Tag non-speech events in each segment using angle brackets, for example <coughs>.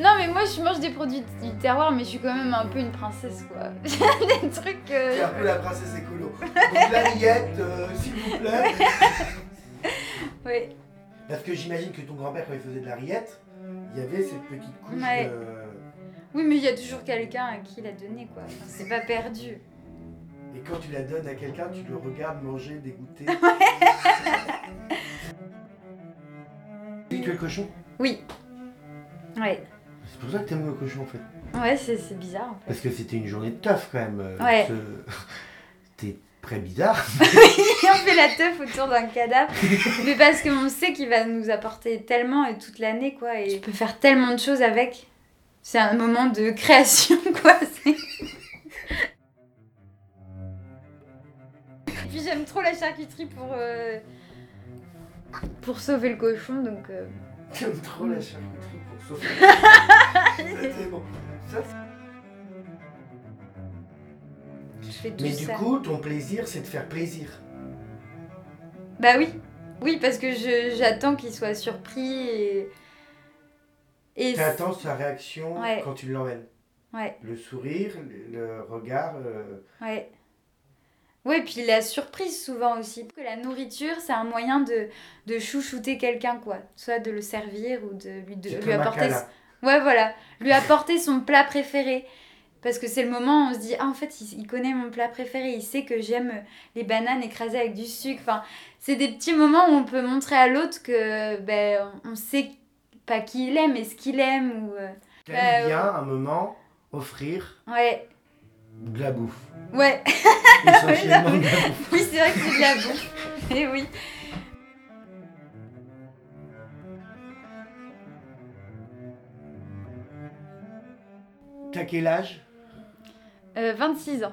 Non, mais moi je mange des produits du terroir, mais je suis quand même un peu une princesse quoi. <laughs> des trucs. euh, T'es un peu la princesse écolo. Donc la rillette, euh, s'il vous plaît. <laughs> Ouais. Parce que j'imagine que ton grand-père, quand il faisait de la rillette, il y avait cette petite couche Ouais. de... Oui, mais il y a toujours quelqu'un à qui l'a donné quoi. Enfin, c'est pas perdu. Et quand tu la donnes à quelqu'un, tu le regardes manger, dégoûter. Oui, tu es le cochon Oui. Ouais. C'est pour ça que t'aimes le cochon en fait. Ouais, c'est c'est bizarre en fait. Parce que c'était une journée de teuf quand même. euh, Ouais. ce- <laughs> T'es très bizarre. <laughs> On fait la teuf autour d'un cadavre. <laughs> mais parce qu'on sait qu'il va nous apporter tellement et toute l'année quoi. Et tu peux faire tellement de choses avec. C'est un moment de création quoi. c'est- Et puis j'aime trop la charcuterie pour. euh, pour sauver le cochon donc. euh, T'aimes trop la charcuterie pour sauver. <laughs> bon. Ça, c'est- je fais tout Mais ça. du coup, ton plaisir, c'est de faire plaisir. Bah oui, oui, parce que j'attends qu'il soit surpris et. et T'attends sa réaction Ouais. quand tu l'emmènes. ouais, Le sourire, le le regard. euh, ouais. Ouais, puis la surprise souvent aussi. Que la nourriture, c'est un moyen de, de chouchouter quelqu'un, quoi. Soit de le servir ou de lui, de, lui apporter. câlin. Ouais, voilà. Lui apporter son plat préféré. Parce que c'est le moment où on se dit, ah, en fait, il, il connaît mon plat préféré. Il sait que j'aime les bananes écrasées avec du sucre. Enfin, c'est des petits moments où on peut montrer à l'autre que, ben, on sait pas qui il aime, mais ce qu'il aime. Ou, euh, T'aimes Euh, bien un moment offrir Ouais, de la bouffe. ouais. <laughs> Essentiellement <laughs> de la bouffe. Oui, c'est vrai que c'est de la bouffe. <laughs> Et oui. T'as quel âge? Euh, 26 ans.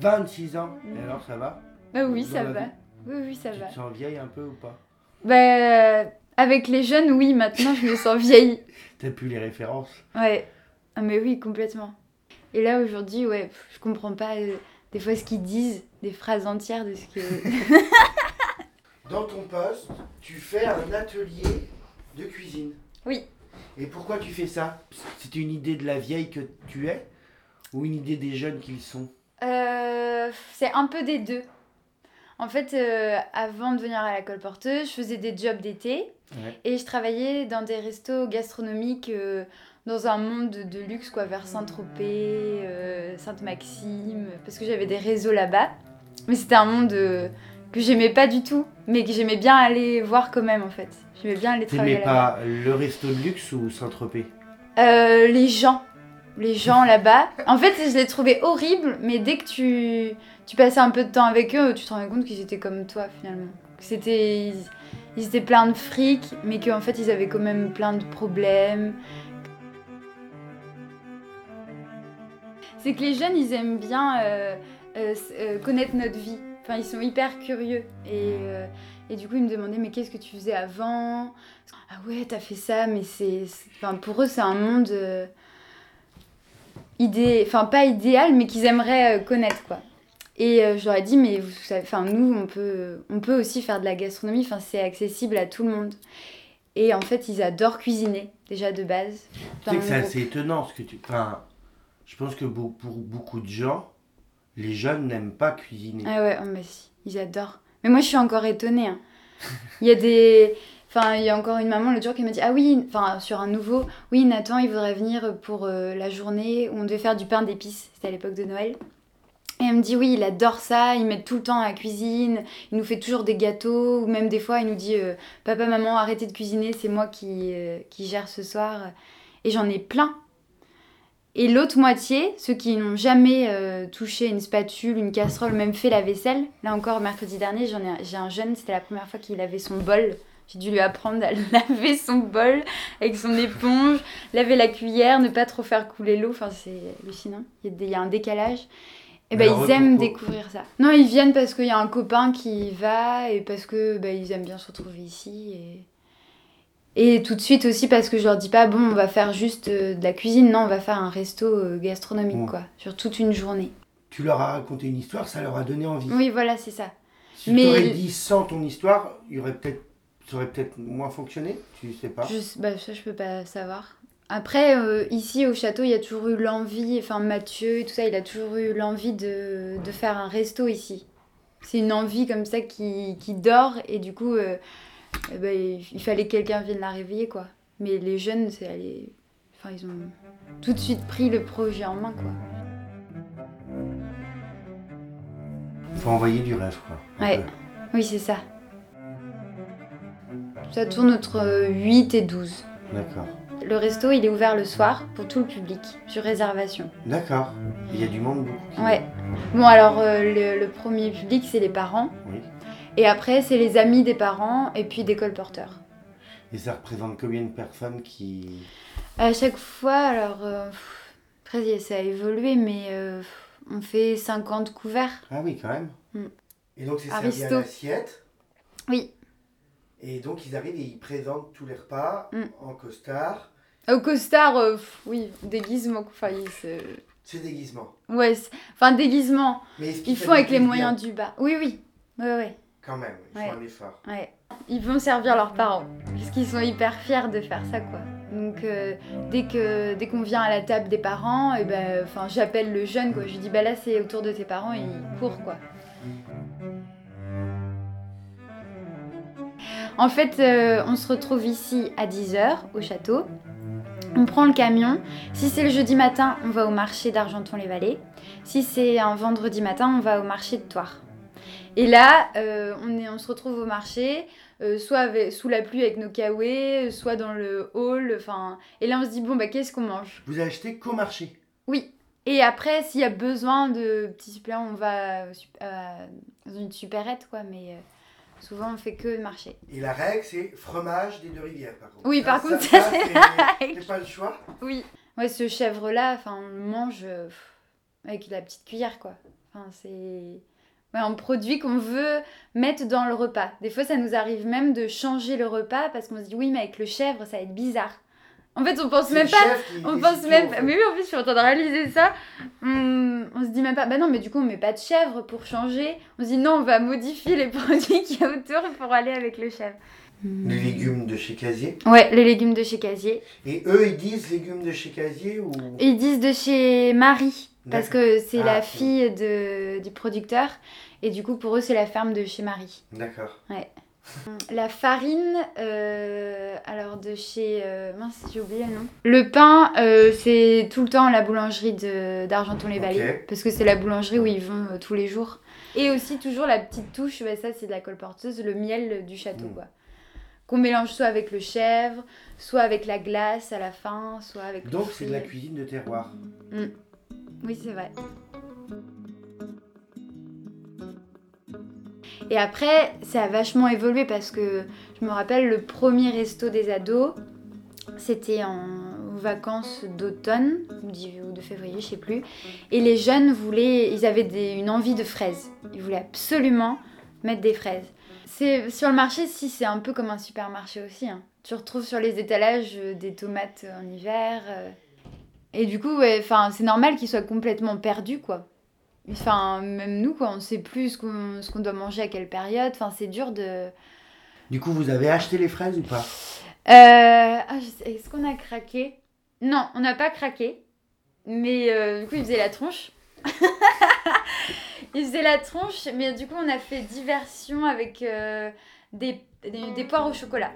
26 ans. Et alors ça va? Bah oui, ça va. Oui, oui, ça Tu va. te sens vieille un peu ou pas? Bah, euh, avec les jeunes, oui, maintenant je me sens vieille. T'as plus les références? Ouais. Ah, mais oui, complètement. Et là, aujourd'hui, ouais, pff, je comprends pas euh, des fois ce qu'ils disent, des phrases entières de ce que. <laughs> Dans ton poste, tu fais un atelier de cuisine. Oui. Et pourquoi tu fais ça? C'est une idée de la vieille que tu es ou une idée des jeunes qu'ils sont? Euh, c'est un peu des deux. En fait, euh, avant de venir à la colporteuse, je faisais des jobs d'été. Ouais. Et je travaillais dans des restos gastronomiques euh, dans un monde de, de luxe, quoi, vers Saint-Tropez, euh, Sainte-Maxime, parce que j'avais des réseaux là-bas. Mais c'était un monde que j'aimais pas du tout, mais que j'aimais bien aller voir quand même, en fait. J'aimais bien aller travailler là-bas. pas le resto de luxe ou Saint-Tropez? Les gens. Les gens là-bas. En fait, je les trouvais horribles, mais dès que tu, tu passais un peu de temps avec eux, tu te rendais compte qu'ils étaient comme toi, finalement. C'était... Ils, étaient pleins de fric, mais qu'en fait, ils avaient quand même plein de problèmes. C'est que les jeunes, ils aiment bien euh, euh, euh, connaître notre vie. Enfin, ils sont hyper curieux. Et, et du coup, ils me demandaient, mais qu'est-ce que tu faisais avant? Ah ouais, t'as fait ça, mais c'est- Enfin, pour eux, c'est un monde... idée... Enfin, pas idéal, mais qu'ils aimeraient euh, connaître, quoi. Et euh, je leur ai dit, mais vous savez, enfin, nous, on peut, on peut aussi faire de la gastronomie, enfin, c'est accessible à tout le monde. Et en fait, ils adorent cuisiner, déjà de base. Tu sais que c'est assez étonnant ce que tu. Enfin, je pense que pour beaucoup de gens, les jeunes n'aiment pas cuisiner. Ah ouais, oh, mais si, ils adorent. Mais moi, je suis encore étonnée. hein. Il y a des... Enfin, il y a encore une maman l'autre jour qui m'a dit Ah oui, enfin, sur un nouveau, oui, Nathan, il voudrait venir pour euh, la journée où on devait faire du pain d'épices. C'était à l'époque de Noël. Et elle me dit Oui, il adore ça, il met tout le temps à la cuisine, il nous fait toujours des gâteaux, ou même des fois, il nous dit euh, Papa, maman, arrêtez de cuisiner, c'est moi qui, euh, qui gère ce soir. Et j'en ai plein. Et l'autre moitié, ceux qui n'ont jamais touché une spatule, une casserole, même fait la vaisselle. Là encore, mercredi dernier, j'ai un jeune, c'était la première fois qu'il lavait son bol. J'ai dû lui apprendre à <laughs> laver son bol avec son éponge, laver la cuillère, ne pas trop faire couler l'eau. Enfin, c'est hallucinant. Il y, a un décalage. Et ben, Alors, ils aiment pourquoi- découvrir ça. Non, ils viennent parce qu'il y a un copain qui y va et parce que ben, ils aiment bien se retrouver ici. Et... Et tout de suite aussi parce que je leur dis pas, bon, on va faire juste euh, de la cuisine. Non, on va faire un resto euh, gastronomique, quoi. Sur toute une journée. Tu leur as raconté une histoire, ça leur a donné envie. Oui, voilà, c'est ça. Si Mais- tu dit sans ton histoire, il y aurait peut-être, ça aurait peut-être moins fonctionné, tu sais pas. Je, bah, ça, je peux pas savoir. Après, euh, ici au château, il y a toujours eu l'envie, enfin Mathieu et tout ça, il a toujours eu l'envie de, de faire un resto ici. C'est une envie comme ça qui, qui dort et du coup, euh, eh ben, il, fallait que quelqu'un vienne la réveiller quoi. Mais les jeunes, c'est allé... enfin, ils ont tout de suite pris le projet en main quoi. Faut envoyer du rêve, quoi. Ouais. peu. Oui, c'est ça. Ça tourne entre 8 et 12. D'accord. Le resto, il est ouvert le soir pour tout le public, sur réservation. D'accord. Il y a du monde beaucoup. Ouais. Bon, alors euh, le, le premier public, c'est les parents. Oui. Et après, c'est les amis des parents et puis des colporteurs. Et ça représente combien de personnes qui. À chaque fois, alors. euh, après, ça a évolué, mais euh, on fait 50 couverts. Ah oui, quand même. Mm. Et donc c'est servi à l'assiette. Oui. Et donc ils arrivent et ils présentent tous les repas Mm. en costard. Au costard, euh, pff, oui, déguisement. Enfin, C'est déguisement. Ouais, enfin, déguisement. Mais Ils font avec les moyens du bas. Oui, oui. Ouais, ouais. Quand même, ils Ouais. font un effort. Ouais. Ils vont servir leurs parents. Parce qu'ils sont hyper fiers de faire ça, quoi. Donc, euh, dès que dès qu'on vient à la table des parents, et ben, enfin, j'appelle le jeune, quoi. Je lui dis, bah là, c'est autour de tes parents, et il court, quoi. En fait, euh, on se retrouve ici à 10h au château. On prend le camion. Si c'est le jeudi matin, on va au marché d'Argenton-les-Vallées. Si c'est un vendredi matin, on va au marché de Toire. Et là, euh, on, est, on se retrouve au marché, euh, soit avec- sous la pluie avec nos kawaii, soit dans le hall. Enfin, et là, on se dit bon bah qu'est-ce qu'on mange? Vous achetez qu'au marché? Oui. Et après, s'il y a besoin de petits suppléments, on va euh, dans une supérette quoi. Mais souvent, on fait que le marché. Et la règle, c'est fromage des deux rivières, par contre. Oui, par contre, ça, c'est la c'est règle. pas le choix. Oui. Ouais, ce chèvre là, enfin, on le mange euh, pff, avec la petite cuillère quoi. Enfin, c'est ouais, un produit qu'on veut mettre dans le repas. Des fois, ça nous arrive même de changer le repas parce qu'on se dit oui, mais avec le chèvre, ça va être bizarre. En fait, on pense C'est même pas. On pense tout, même en fait. Mais oui, en plus, je suis en train de réaliser ça. On, on se dit même pas. Bah non, mais du coup, on met pas de chèvre pour changer. On se dit non, on va modifier les <laughs> produits qu'il y a autour pour aller avec le chèvre. Les légumes de chez Casier? Ouais, les légumes de chez Casier. Et eux, ils disent légumes de chez Casier ou? Ils disent de chez Marie, parce que c'est Ah, la ok. fille de, du producteur. Et du coup, pour eux, c'est la ferme de chez Marie. D'accord. La farine, euh, alors de chez... euh, mince, j'ai oublié le nom. Le pain, euh, c'est tout le temps la boulangerie de- d'Argenton-les-Vallées. Parce que c'est la boulangerie où ils vont tous les jours. Et aussi toujours la petite touche, bah, ça c'est de la colporteuse, le miel du château. Mm. quoi. Qu'on mélange soit avec le chèvre, soit avec la glace à la fin, soit avec... le Donc c'est de la cuisine de terroir. Oui, c'est vrai. Et après, ça a vachement évolué parce que je me rappelle le premier resto des ados, c'était en vacances d'automne ou de février, je sais plus. Et les jeunes voulaient, ils avaient une envie de fraises. Ils voulaient absolument mettre des fraises. C'est sur le marché, si c'est un peu comme un supermarché aussi. hein. Tu retrouves sur les étalages euh, des tomates en hiver. euh, et du coup, c'est normal qu'ils soient complètement perdus, quoi. Enfin, même nous, quoi, on sait plus ce qu'on ce qu'on doit manger à quelle période. Enfin, c'est dur de... Du coup, vous avez acheté les fraises ou pas? Euh, ah, je sais- Est-ce qu'on a craqué? Non, on n'a pas craqué. Mais euh, du coup, il faisait la tronche. <laughs> il faisait la tronche, mais du coup, on a fait diversion avec euh, des, des, des poires au chocolat.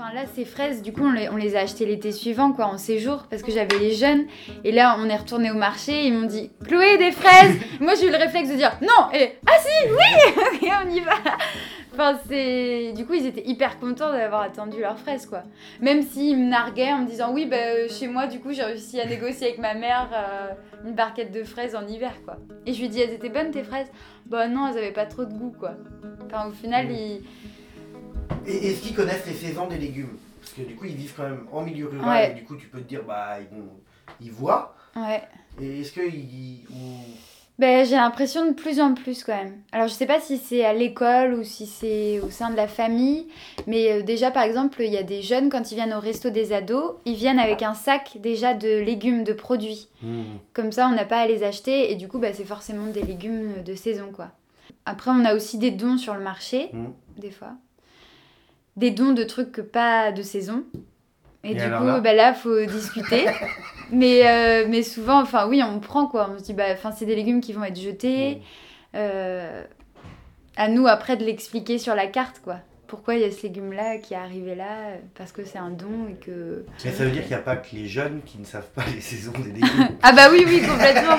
Enfin là, ces fraises, du coup, on les, on les a achetées l'été suivant, quoi, en séjour, parce que j'avais les jeunes. Et là, on est retourné au marché, ils m'ont dit Chloé, des fraises Moi, j'ai eu le réflexe de dire non Et ah si, oui <laughs> Et on y va Enfin, c'est. Du coup, ils étaient hyper contents d'avoir attendu leurs fraises, quoi. Même s'ils me narguaient en me disant oui, bah, euh, chez moi, du coup, j'ai réussi à négocier avec ma mère euh, une barquette de fraises en hiver, quoi. Et je lui ai dit elles étaient bonnes tes fraises? Bah non, elles avaient pas trop de goût, quoi. Enfin, au final, Mm. ils. Et est-ce qu'ils connaissent les saisons des légumes Parce que du coup, ils vivent quand même en milieu rural Ouais. et du coup, tu peux te dire, bah, ils, vont- ils voient. Ouais. Et est-ce qu'ils. ou- Ben, j'ai l'impression de plus en plus quand même. Alors je sais pas si c'est à l'école ou si c'est au sein de la famille, mais euh, déjà par exemple il y a des jeunes quand ils viennent au resto des ados, ils viennent avec un sac déjà de légumes, de produits. Hmm. Comme ça on n'a pas à les acheter et du coup bah, c'est forcément des légumes de saison quoi. Après on a aussi des dons sur le marché, Mhm. des fois. Des dons de trucs que pas de saison. Et, Et du coup, là bah là, faut discuter. <laughs> mais, euh, mais souvent, enfin oui, on prend quoi. On se dit, bah, c'est des légumes qui vont être jetés. Euh, à nous après de l'expliquer sur la carte, quoi. Pourquoi il y a ce légume-là qui est arrivé là Parce que c'est un don et que. Mais ça veut dire qu'il n'y a pas que les jeunes qui ne savent pas les saisons des légumes. <laughs> Ah bah oui, oui, complètement.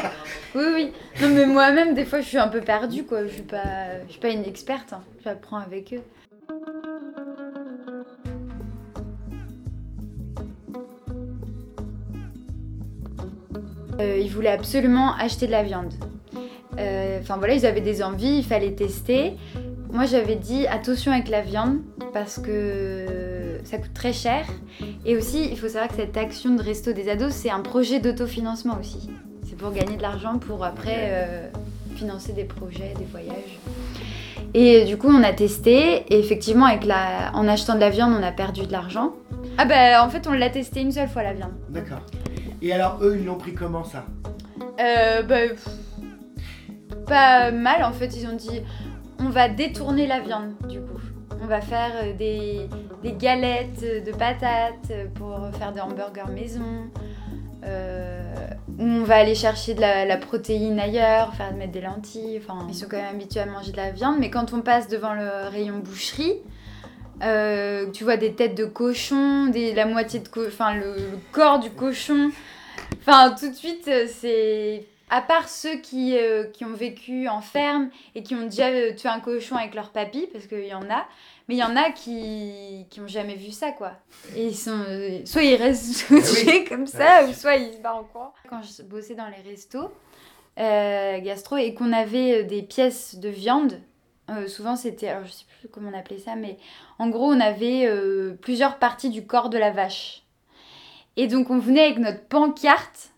Oui, oui. Non, mais moi-même, des fois, je suis un peu perdue, quoi. Je suis pas, je suis pas une experte. hein. J'apprends avec eux. Ils voulaient absolument acheter de la viande. Euh, Enfin voilà, ils avaient des envies, il fallait tester. Moi j'avais dit attention avec la viande parce que ça coûte très cher. Et aussi, il faut savoir que cette action de resto des ados, c'est un projet d'autofinancement aussi. C'est pour gagner de l'argent pour après euh, financer des projets, des voyages. Et du coup, on a testé. Et effectivement, avec la... en achetant de la viande, on a perdu de l'argent. Ah bah en fait, on l'a testé une seule fois la viande. D'accord. Et alors, eux, ils l'ont pris comment ça Euh, bah, pas mal en fait. Ils ont dit on va détourner la viande du coup. On va faire euh, des, galettes de patates pour faire des hamburgers maison. Euh, on va aller chercher de la, la protéine ailleurs, faire mettre des lentilles. Enfin, ils sont quand même habitués à manger de la viande, mais quand on passe devant le rayon boucherie, euh, tu vois des têtes de cochon, des, la moitié de, co- enfin le, le corps du cochon. Enfin, tout de suite, euh, c'est à part ceux qui, euh, qui ont vécu en ferme et qui ont déjà tué un cochon avec leur papy, parce qu'il y en a, mais il y en a qui qui ont jamais vu ça, quoi. Et ils sont, euh, soit ils restent scotchés <laughs> comme ça, ou soit ils se barrent en courant. Quand je bossais dans les restos gastro et qu'on avait des pièces de viande, euh, souvent c'était, alors je sais plus comment on appelait ça, mais en gros on avait euh, plusieurs parties du corps de la vache. Et donc on venait avec notre pancarte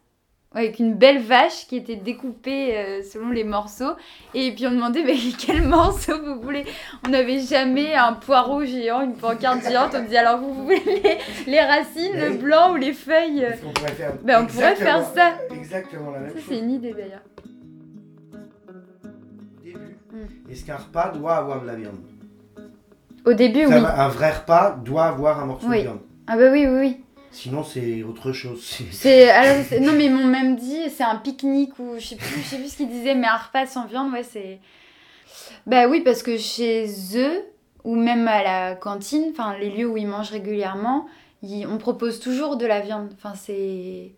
avec une belle vache qui était découpée euh, selon les morceaux. Et puis on demandait <laughs> mais quel morceau vous voulez? On n'avait jamais un poireau géant, une pancarte géante. On disait alors vous voulez les, les racines, le blanc ou les feuilles? Qu'on pourrait faire Ben, on pourrait faire exactement- Exactement la même Ça chose. c'est une idée d'ailleurs. Est-ce qu'un repas doit avoir de la viande Au début Ça oui. Un vrai repas doit avoir un morceau Oui. de viande. Ah bah oui oui oui. Sinon, c'est autre chose. <laughs> C'est- alors c'est- non mais ils m'ont même dit c'est un pique-nique ou je sais plus je sais plus ce qu'ils disaient mais un repas sans viande ouais c'est bah oui parce que chez eux ou même à la cantine enfin les lieux où ils mangent régulièrement ils- on propose toujours de la viande enfin c'est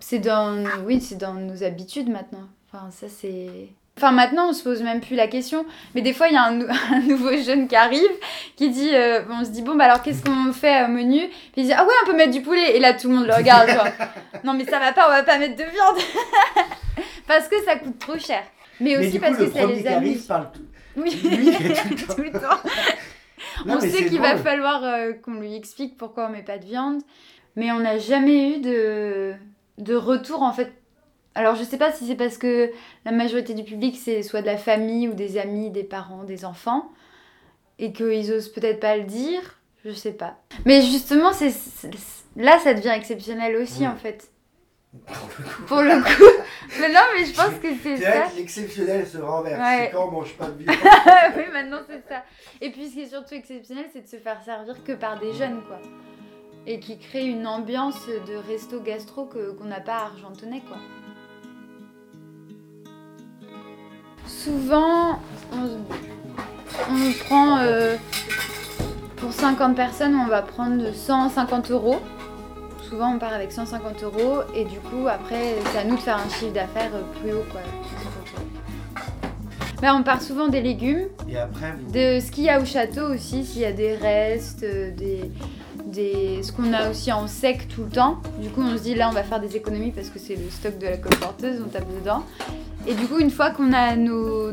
c'est dans oui c'est dans nos habitudes maintenant enfin ça c'est Enfin, maintenant, on se pose même plus la question. Mais des fois, il y a un, nou- <laughs> un nouveau jeune qui arrive, qui dit, euh, on se dit, bon, bah alors, qu'est-ce qu'on fait au menu? Puis il dit, ah ouais, on peut mettre du poulet. Et là, tout le monde le regarde, genre, <laughs> non, mais ça va pas, on va pas mettre de viande. <laughs> parce que ça coûte trop cher. Mais Mais aussi coup, parce le que ça les amuse. parle tout. Oui, Lui, tout le temps. Non, on sait qu'il va falloir euh, qu'on lui explique pourquoi on met pas de viande. Mais on n'a jamais eu de, de retour, en fait. Alors, je sais pas si c'est parce que la majorité du public, c'est soit de la famille ou des amis, des parents, des enfants, et qu'ils osent peut-être pas le dire, je sais pas. Mais justement, c'est là, ça devient exceptionnel aussi, en fait. Pour le coup. <laughs> mais non, mais je pense que c'est ça. l'exceptionnel se renverse. Ouais. C'est quand on mange pas de <laughs> viande. oui, maintenant c'est ça. Et puis ce qui est surtout exceptionnel, c'est de se faire servir que par des jeunes, quoi. Et qui crée une ambiance de resto gastro qu'on n'a pas à Argentonnay, quoi. Souvent, on, on prend euh, pour 50 personnes, on va prendre 150 euros. Souvent, on part avec 150 euros et du coup, après, c'est à nous de faire un chiffre d'affaires plus haut, quoi. 150 euros. Bah, on part souvent des légumes, Et après, vous. de ce qu'il y a au château aussi, s'il y a des restes, des, des, ce qu'on a aussi en sec tout le temps. Du coup, on se dit là, on va faire des économies parce que c'est le stock de la colporteuse, on tape dedans. Et du coup, une fois qu'on a nos,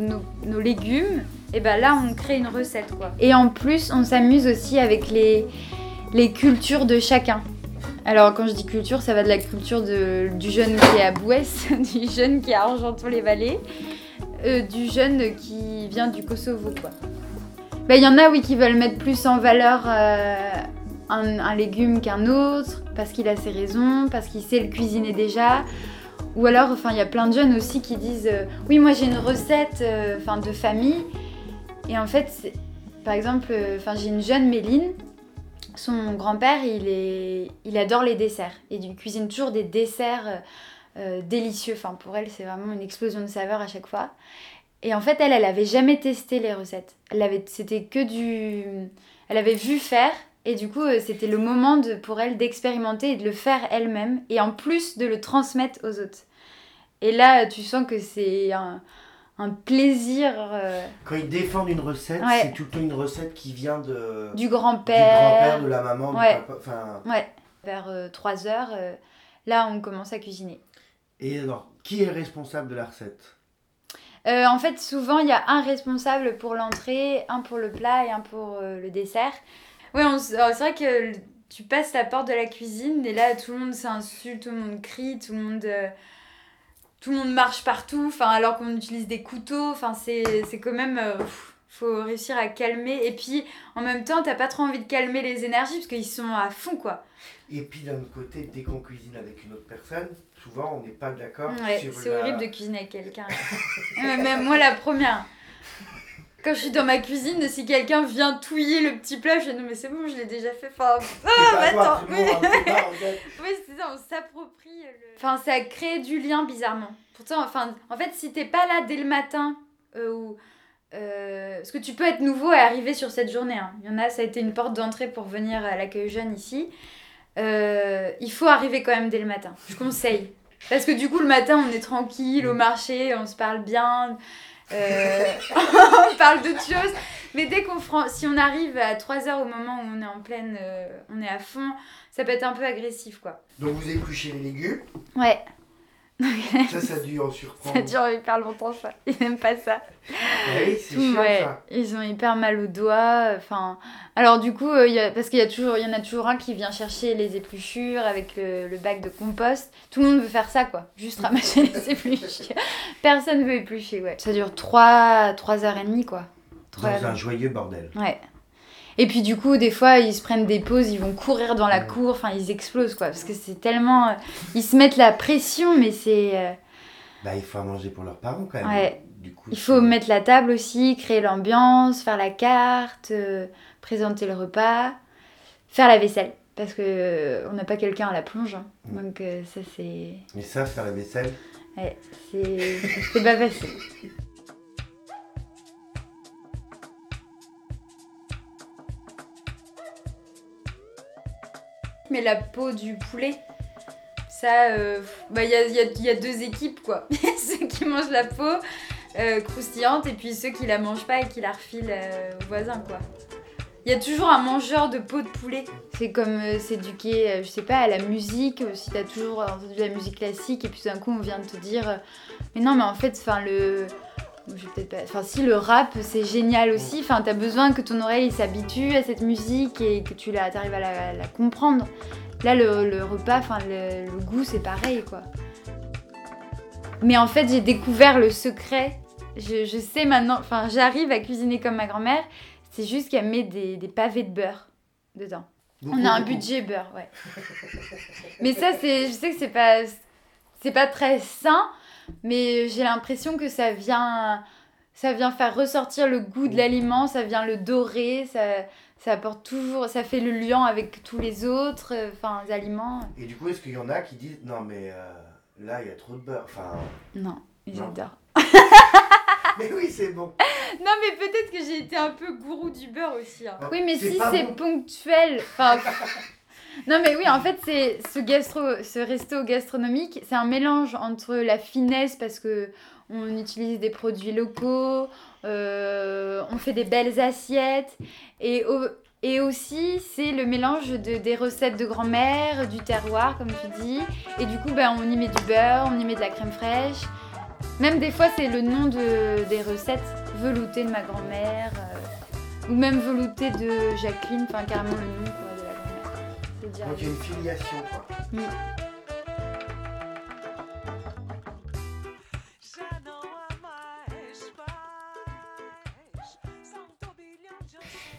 légumes, et ben là, on crée une recette quoi. Et en plus, on s'amuse aussi avec les, cultures de chacun. Alors, quand je dis culture, ça va de la culture du jeune qui est à Bouès, <laughs> du jeune qui est à Argenton-les-Vallées, euh, du jeune qui vient du Kosovo, quoi. Bah, Il y en a, oui, qui veulent mettre plus en valeur euh, un légume qu'un autre, parce qu'il a ses raisons, parce qu'il sait le cuisiner déjà. Ou alors, enfin, il y a plein de jeunes aussi qui disent euh, Oui, moi j'ai une recette euh, de famille. Et en fait, par exemple, euh, enfin, j'ai une jeune Méline. son grand-père, il, il adore les desserts. Et il cuisine toujours des desserts délicieux. Enfin, pour elle, c'est vraiment une explosion de saveurs à chaque fois. Et en fait, elle, elle avait jamais testé les recettes. Elle avait... C'était que du... Elle avait vu faire. Et du coup, euh, c'était le moment de, pour elle d'expérimenter et de le faire elle-même. Et en plus, de le transmettre aux autres. Et là, tu sens que c'est un, un plaisir. euh, Quand ils défendent une recette, Ouais. c'est tout le temps une recette qui vient de, du du grand-père. grand-père, de la maman, Ouais. du papa. Ouais. Vers 3 heures, euh, là, on commence à cuisiner. et alors, qui est responsable de la recette? Euh, en fait, souvent, il y a un responsable pour l'entrée, un pour le plat et un pour euh, le dessert. Ouais, c'est vrai que tu passes la porte de la cuisine et là, tout le monde s'insulte, tout le monde crie, tout le monde, euh, tout le monde marche partout, enfin, alors qu'on utilise des couteaux. Enfin, c'est quand même... euh, faut réussir à calmer. Et puis, en même temps, t'as pas trop envie de calmer les énergies parce qu'ils sont à fond, quoi. Et puis d'un autre côté, dès qu'on cuisine avec une autre personne, souvent on n'est pas d'accord Ouais, c'est la... horrible de cuisiner avec quelqu'un. <laughs> Même moi, la première. Quand je suis dans ma cuisine, si quelqu'un vient touiller le petit plat, je dis non, mais c'est bon, je l'ai déjà fait. Enfin, <laughs> mais toi, attends. bon, hein. <laughs> Oui, c'est ça, on s'approprie le. Enfin, ça crée du lien bizarrement. Pourtant, enfin, en fait, si t'es pas là dès le matin, euh, ou. euh, parce que tu peux être nouveau et arriver sur cette journée. hein. Il y en a, ça a été une porte d'entrée pour venir à l'accueil jeune ici. Euh, il faut arriver quand même dès le matin. Je conseille. Parce que du coup, le matin, on est tranquille au marché, on se parle bien, <laughs> on parle d'autres choses. Mais dès qu'on si on arrive à 3 heures au moment où on est en pleine, euh, on est à fond, ça peut être un peu agressif, quoi. Donc vous épluchez les légumes, Ouais, ça, ça dû en surprendre. ça dure hyper longtemps, ça. Ils n'aiment pas ça. Ah oui, c'est Tout, chiant ouais. ça. Ils ont hyper mal aux doigts. Enfin, alors du coup, euh, il y a- parce qu'il y a toujours, il y en a toujours un qui vient chercher les épluchures avec le, le bac de compost. Tout le monde veut faire ça, quoi. Juste ramasser les <laughs> épluchures. Personne veut éplucher, ouais. Ça dure 3, 3 heures et demie, quoi. Trois Dans heures. un joyeux bordel. Ouais. Et puis du coup, des fois, ils se prennent des pauses, ils vont courir dans la cour, enfin, ils explosent, quoi. Parce que c'est tellement... euh, Ils se mettent la pression, mais c'est... euh, Bah, il faut à manger pour leurs parents quand même. Ouais. Du coup, Il faut mettre la table aussi, créer l'ambiance, faire la carte, euh, présenter le repas, faire la vaisselle. Parce que euh, on n'a pas quelqu'un à la plonge. hein. Mm. Donc euh, ça, c'est... Mais ça, faire la vaisselle, Ouais, c'est... c'est pas facile. <laughs> Mais la peau du poulet, ça, euh, bah, il y, a, il y a- il y a deux équipes, quoi. <laughs> Il ceux qui mangent la peau euh, croustillante et puis ceux qui la mangent pas et qui la refilent euh, aux voisins, quoi. Il y a toujours un mangeur de peau de poulet. C'est comme euh, s'éduquer, je sais pas, à la musique. si t'as toujours entendu la musique classique et puis d'un coup on vient de te dire, mais non, mais en fait, enfin le, je vais peut-être pas, enfin si le rap c'est génial aussi. Enfin t'as besoin que ton oreille s'habitue à cette musique et que tu la, arrives à la, la comprendre. Là le, le repas, enfin le, le goût c'est pareil quoi. Mais en fait j'ai découvert le secret. Je, je sais maintenant, enfin j'arrive à cuisiner comme ma grand-mère. C'est juste qu'elle met des, des pavés de beurre dedans. beaucoup, On a un beaucoup. budget beurre, ouais. mais ça, c'est, je sais que c'est pas, c'est pas très sain, mais j'ai l'impression que ça vient, ça vient faire ressortir le goût de l'aliment, ça vient le dorer, ça, ça apporte toujours, ça fait le lien avec tous les autres, euh, enfin, aliments. Et du coup, est-ce qu'il y en a qui disent non, mais euh, là, il y a trop de beurre Enfin, Non, ils adorent. <laughs> mais oui, c'est bon. Non, mais peut-être que j'ai été un peu gourou du beurre aussi. hein. Ah, Oui, mais si c'est bon. ponctuel. Enfin. Non, mais oui, en fait, c'est ce, gastro, ce resto gastronomique, c'est un mélange entre la finesse parce que on utilise des produits locaux, euh, on fait des belles assiettes et, au- et aussi c'est le mélange de, des recettes de grand-mère, du terroir, comme tu dis. Et du coup, ben, on y met du beurre, on y met de la crème fraîche. Même des fois, c'est le nom de, des recettes. Velouté de ma grand-mère. euh, ou même velouté de Jacqueline. Enfin, carrément le nom déjà- Donc il y a une filiation, quoi.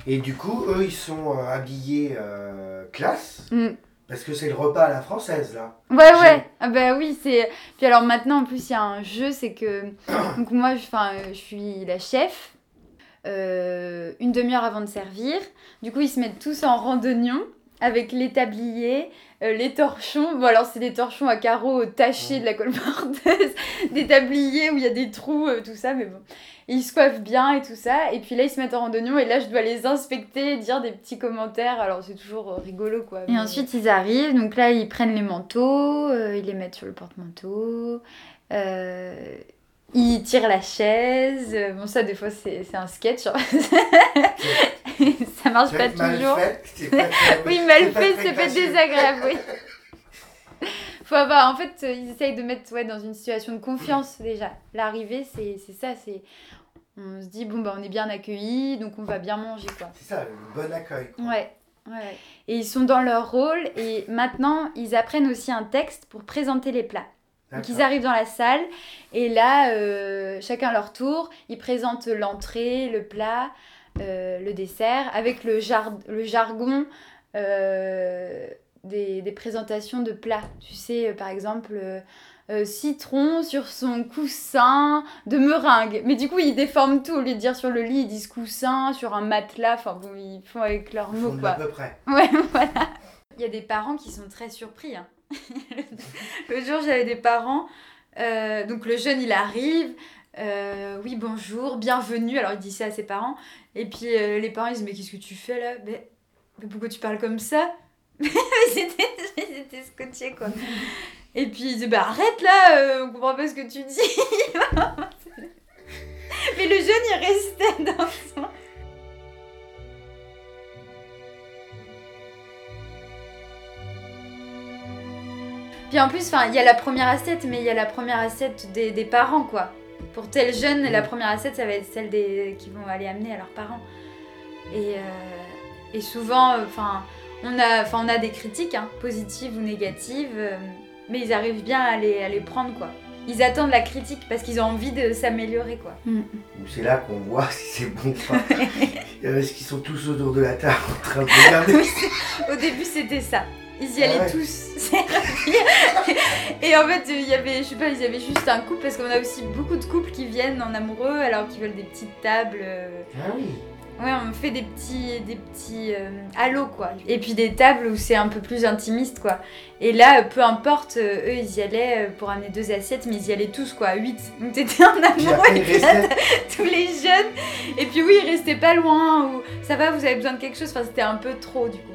Et du coup, eux, ils sont euh, habillés euh, classe, Mm. parce que c'est le repas à la française, là. Ouais, ouais. Ah bah oui, c'est... Puis alors maintenant, en plus, il y a un jeu, c'est que... <coughs> Donc moi, je, euh, je suis la chef. euh, une demi-heure avant de servir. Du coup, ils se mettent tous en randonnion. Avec les tabliers, euh, les torchons. Bon, alors, c'est des torchons à carreaux tachés de la colporteuse, <laughs> des tabliers où il y a des trous, euh, tout ça, mais bon. Et ils se coiffent bien et tout ça. Et puis là, ils se mettent en randonnion et là, je dois les inspecter, dire des petits commentaires. Alors, c'est toujours euh, rigolo, quoi. Et mais- ensuite, ils arrivent. Donc là, ils prennent les manteaux, ils les mettent sur le porte-manteau. euh, ils tirent la chaise. Bon, ça, des fois, c'est c'est un sketch. <laughs> <laughs> ça marche pas mal toujours. fait, c'est pas <laughs> Oui, mal c'est pas fait, être facile. désagréable, oui. <laughs> Faut avoir, en fait, ils essayent de mettre ouais, dans une situation de confiance déjà. L'arrivée, c'est c'est ça, c'est. On se dit, bon, bah, on est bien accueillis, donc on va bien manger, quoi. C'est ça, le bon accueil. quoi. Ouais, ouais, ouais. Et ils sont dans leur rôle, et maintenant, ils apprennent aussi un texte pour présenter les plats. Donc ils arrivent dans la salle et là, euh, chacun leur tour, ils présentent l'entrée, le plat, le dessert, avec le, jar- le jargon euh, des, des présentations de plats. Tu sais, euh, par exemple, euh, euh, citron sur son coussin de meringue. Mais du coup, ils déforment tout. Au lieu de dire sur le lit, ils disent coussin, sur un matelas. Enfin bon, ils font avec leurs mots, quoi. à peu près. <laughs> Ouais, voilà. Il y a des parents qui sont très surpris. hein. <laughs> le jour, j'avais des parents. euh, donc le jeune, il arrive. Euh, oui, bonjour, bienvenue. Alors il dit ça à ses parents. Et puis euh, les parents, ils disent Mais qu'est-ce que tu fais là? Mais, pourquoi tu parles comme ça? <laughs> Mais c'était scotché quoi. Et puis il dit Bah arrête là, euh, on comprend pas ce que tu dis. <laughs> Mais le jeune, il restait dans. Puis en plus, il y a la première assiette, mais il y a la première assiette des, des parents, quoi. Pour tel jeune, la première assiette, ça va être celle des qui vont aller amener à leurs parents. Et, euh, et souvent, euh, enfin, on a, enfin, on a des critiques, hein, positives ou négatives, euh, mais ils arrivent bien à les, à les prendre, quoi. Ils attendent la critique parce qu'ils ont envie de s'améliorer, quoi. Ou C'est là qu'on voit <laughs> si c'est bon ou pas. <laughs> Est-ce qu'ils sont tous autour de la table en train de regarder Au début, c'était ça. Ils y Ah allaient ouais. tous. <laughs> et en fait, il y avait, je sais pas, ils avaient juste un couple parce qu'on a aussi beaucoup de couples qui viennent en amoureux alors qu'ils veulent des petites tables. euh, Ah oui. Ouais, on fait des petits, des petits euh, halos quoi. Et puis des tables où c'est un peu plus intimiste quoi. Et là, peu importe, euh, eux ils y allaient euh, pour amener deux assiettes, mais ils y allaient tous quoi, huit. Donc t'étais en Puis amour après, il avec restait. <laughs> tous les jeunes. Et puis oui, ils restaient pas loin ou ça va, vous avez besoin de quelque chose. Enfin, c'était un peu trop du coup.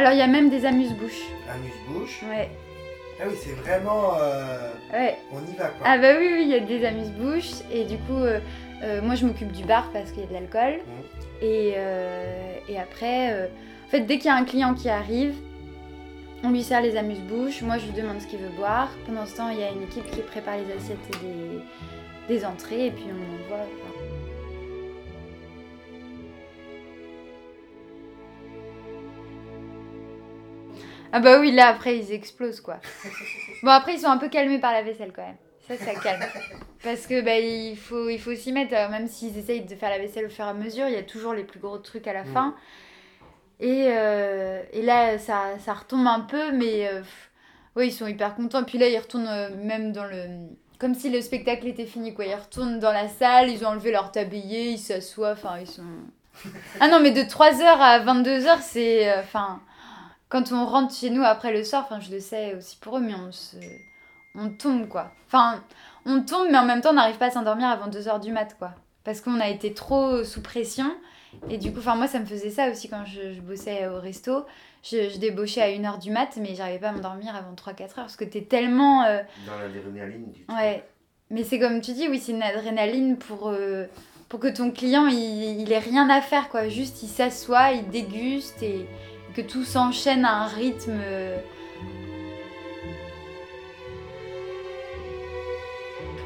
Alors il y a même des amuse-bouches. Amuse-bouche. Ouais, Ah oui, c'est vraiment. euh, ouais. On y va quoi. Ah bah oui, oui, il y a des amuse-bouches. Et du coup, euh, euh, moi je m'occupe du bar parce qu'il y a de l'alcool. Mhm. Et, et après, en fait, dès qu'il y a un client qui arrive, on lui sert les amuse-bouches. Moi je lui demande ce qu'il veut boire. Pendant ce temps, il y a une équipe qui prépare les assiettes et des, des entrées. Et puis on envoie. quoi. Ah bah oui, là après ils explosent quoi. <laughs> Bon après ils sont un peu calmés par la vaisselle quand même. Ça, ça calme. Parce que bah, il faut il faut s'y mettre, euh, même s'ils essayent de faire la vaisselle au fur et à mesure, il y a toujours les plus gros trucs à la fin. Et, euh, et là ça, ça retombe un peu, mais euh, ouais, ils sont hyper contents. Puis là ils retournent euh, même dans le. Comme si le spectacle était fini quoi. Ils retournent dans la salle, ils ont enlevé leur tablier, ils s'assoient, enfin ils sont. <laughs> Ah non, mais de 3h à 22h, c'est. euh, Enfin. Quand on rentre chez nous après le soir, enfin je le sais aussi pour eux, mais on se. On tombe quoi. Enfin, on tombe, mais en même temps on n'arrive pas à s'endormir avant 2h du mat quoi. Parce qu'on a été trop sous pression. Et du coup, enfin moi ça me faisait ça aussi quand je, je bossais au resto. Je, je débauchais à 1h du mat, mais j'arrivais pas à m'endormir avant 3-4 heures parce que t'es tellement. euh, Dans l'adrénaline du truc. Ouais. Mais c'est comme tu dis, oui, c'est une adrénaline pour, euh, pour que ton client, il, il ait rien à faire, quoi. Juste, il s'assoit, il déguste et que tout s'enchaîne à un rythme. euh.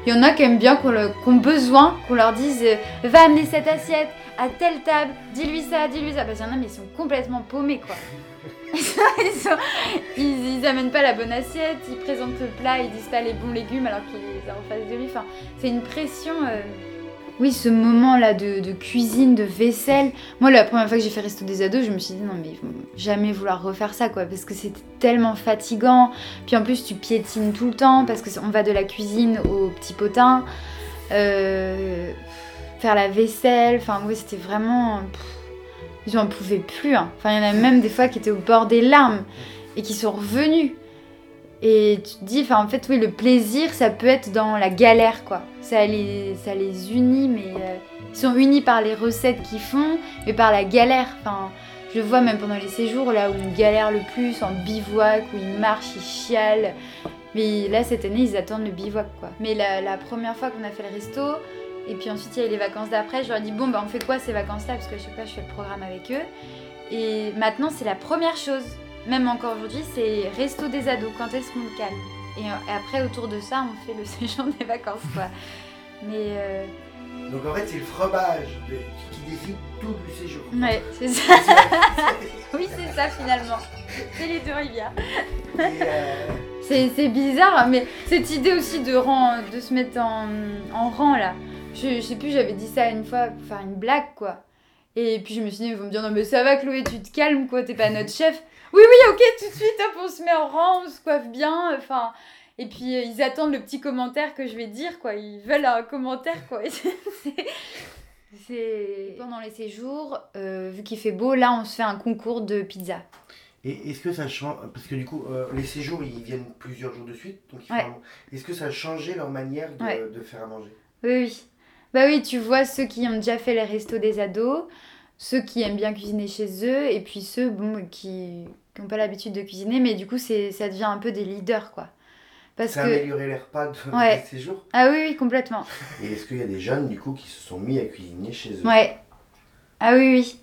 Il y en a qui aiment bien, qu'on le- qui ont besoin qu'on leur dise euh, Va amener cette assiette à telle table, dis-lui ça, dis-lui ça. Parce qu'il y en a, mais ils sont complètement paumés, quoi. <laughs> ils, sont- ils, ils amènent pas la bonne assiette, ils présentent le plat, ils disent pas les bons légumes alors qu'ils les ont en face de lui. Enfin, c'est une pression. euh. Oui, ce moment-là de, de cuisine, de vaisselle. Moi, la première fois que j'ai fait Resto des ados, je me suis dit non, mais jamais vouloir refaire ça, quoi, parce que c'était tellement fatigant. Puis en plus, tu piétines tout le temps parce que on va de la cuisine au petit potin. Euh, faire la vaisselle. Enfin, ouais, c'était vraiment. pff, ils en pouvaient plus. hein. Enfin, il y en a même des fois qui étaient au bord des larmes et qui sont revenus. Et tu te dis, en fait, oui, le plaisir, ça peut être dans la galère, quoi. Ça les, ça les unit, mais euh, ils sont unis par les recettes qu'ils font, mais par la galère. Enfin, je vois même pendant les séjours, là où ils galèrent le plus, en bivouac, où ils marchent, ils chialent. Mais là, cette année, ils attendent le bivouac, quoi. Mais la, première fois qu'on a fait le resto, et puis ensuite, il y a les vacances d'après, je leur ai dit, bon, bah, on fait quoi ces vacances-là? Parce que je sais pas, je fais le programme avec eux. Et maintenant, c'est la première chose, même encore aujourd'hui, c'est resto des ados, quand est-ce qu'on le calme et, euh, après, autour de ça, on fait le <laughs> séjour des vacances, quoi. Mais, euh, Donc en fait, c'est le fromage de- qui décide tout du séjour. ouais, c'est ça. <laughs> oui, c'est ça, finalement. C'est les deux rivières. Euh, C'est bizarre, hein, mais cette idée aussi de, rang, de se mettre en, en rang là, je, je sais plus, j'avais dit ça une fois pour faire une blague quoi. Et puis je me suis dit, ils vont me dire, non mais ça va Chloé, tu te calmes quoi, t'es pas notre chef. Oui, oui, ok, tout de suite, hop, on se met en rang, on se coiffe bien, enfin. Et puis euh, ils attendent le petit commentaire que je vais dire quoi, ils veulent un commentaire quoi. Et <laughs> c'est- C'est. Pendant les séjours, euh, vu qu'il fait beau, là on se fait un concours de pizza. Et est-ce que ça change Parce que du coup, euh, les séjours, ils viennent plusieurs jours de suite. Donc il faut Ouais. vraiment- Est-ce que ça a changé leur manière de, Ouais. de faire à manger? Oui, oui. Bah oui, tu vois ceux qui ont déjà fait les restos des ados, ceux qui aiment bien cuisiner chez eux, et puis ceux bon, qui n'ont pas l'habitude de cuisiner, mais du coup, ça devient un peu des leaders, quoi. Parce Ça a que... amélioré les repas de, Ouais. des séjours Ah oui, oui, complètement. Et est-ce qu'il y a des jeunes, du coup, qui se sont mis à cuisiner chez eux? Ouais. Ah oui, oui.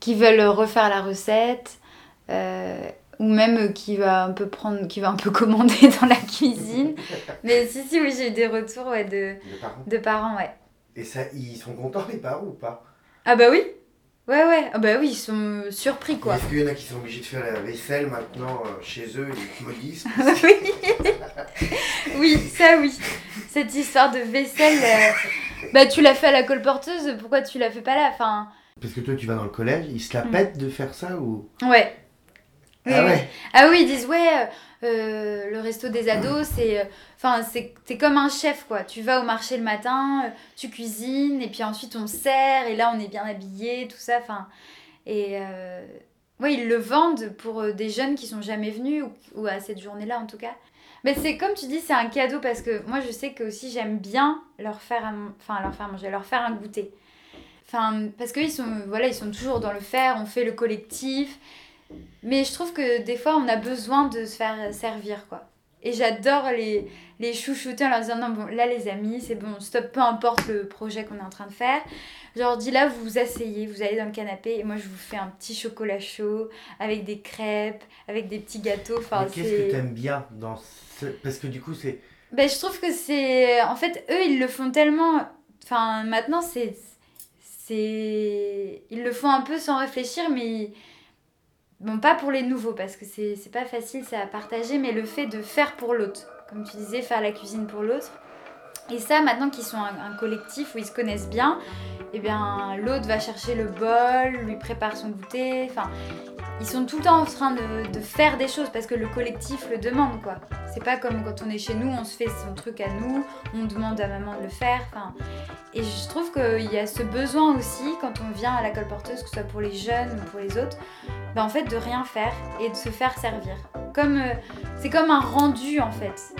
Qui veulent refaire la recette, euh, ou même euh, qui va un peu prendre, qui va un peu <laughs> commander dans la cuisine. Mais si, si, oui, j'ai eu des retours ouais, de, parents? de parents, ouais. Et ça, ils sont contents, les parents, ou pas? Ah bah oui Ouais, ouais. Ah bah oui, ils sont surpris, quoi. Est-ce qu'il y en a qui sont obligés de faire la vaisselle maintenant euh, chez eux et maudissent <laughs> oui. oui, ça oui. Cette histoire de vaisselle, euh, bah tu l'as fait à la colporteuse, pourquoi tu la fais pas là Enfin, Parce que toi, tu vas dans le collège, ils se la Mm. pètent de faire ça ou? Ouais. Ah Ah oui, ils disent ouais, euh, le resto des ados, c'est, euh, enfin c'est, comme un chef quoi. Tu vas au marché le matin, euh, tu cuisines et puis ensuite on sert et là on est bien habillé, tout ça. Enfin et euh, ouais, ils le vendent pour euh, des jeunes qui sont jamais venus ou, à cette journée-là en tout cas. Mais c'est comme tu dis, c'est un cadeau parce que moi je sais que aussi j'aime bien leur faire, enfin leur faire manger, leur faire un goûter. Enfin parce qu'ils sont, voilà, ils sont toujours dans le faire. On fait le collectif. Mais je trouve que des fois, on a besoin de se faire servir, quoi. Et j'adore les, les chouchouter en leur disant non, bon, là, les amis, c'est bon, stop, peu importe le projet qu'on est en train de faire. Je leur dis là, vous vous asseyez, vous allez dans le canapé et moi, je vous fais un petit chocolat chaud avec des crêpes, avec des petits gâteaux. Enfin, Qu'est-ce que t'aimes bien dans ce... Parce que du coup, c'est... ben, je trouve que c'est. En fait, eux, ils le font tellement. Enfin, maintenant, c'est. C'est. Ils le font un peu sans réfléchir, mais. Bon, pas pour les nouveaux, parce que c'est pas facile, ça à partager, mais le fait de faire pour l'autre. Comme tu disais, faire la cuisine pour l'autre. Et ça, maintenant qu'ils sont un, collectif où ils se connaissent bien, eh bien, l'autre va chercher le bol, lui prépare son goûter. Enfin, ils sont tout le temps en train de, de faire des choses parce que le collectif le demande, quoi. C'est pas comme quand on est chez nous, on se fait son truc à nous, on demande à maman de le faire. Enfin, et je trouve qu'il y a ce besoin aussi quand on vient à la colporteuse, que ce soit pour les jeunes ou pour les autres, ben en fait de rien faire et de se faire servir. Comme euh, c'est comme un rendu en fait.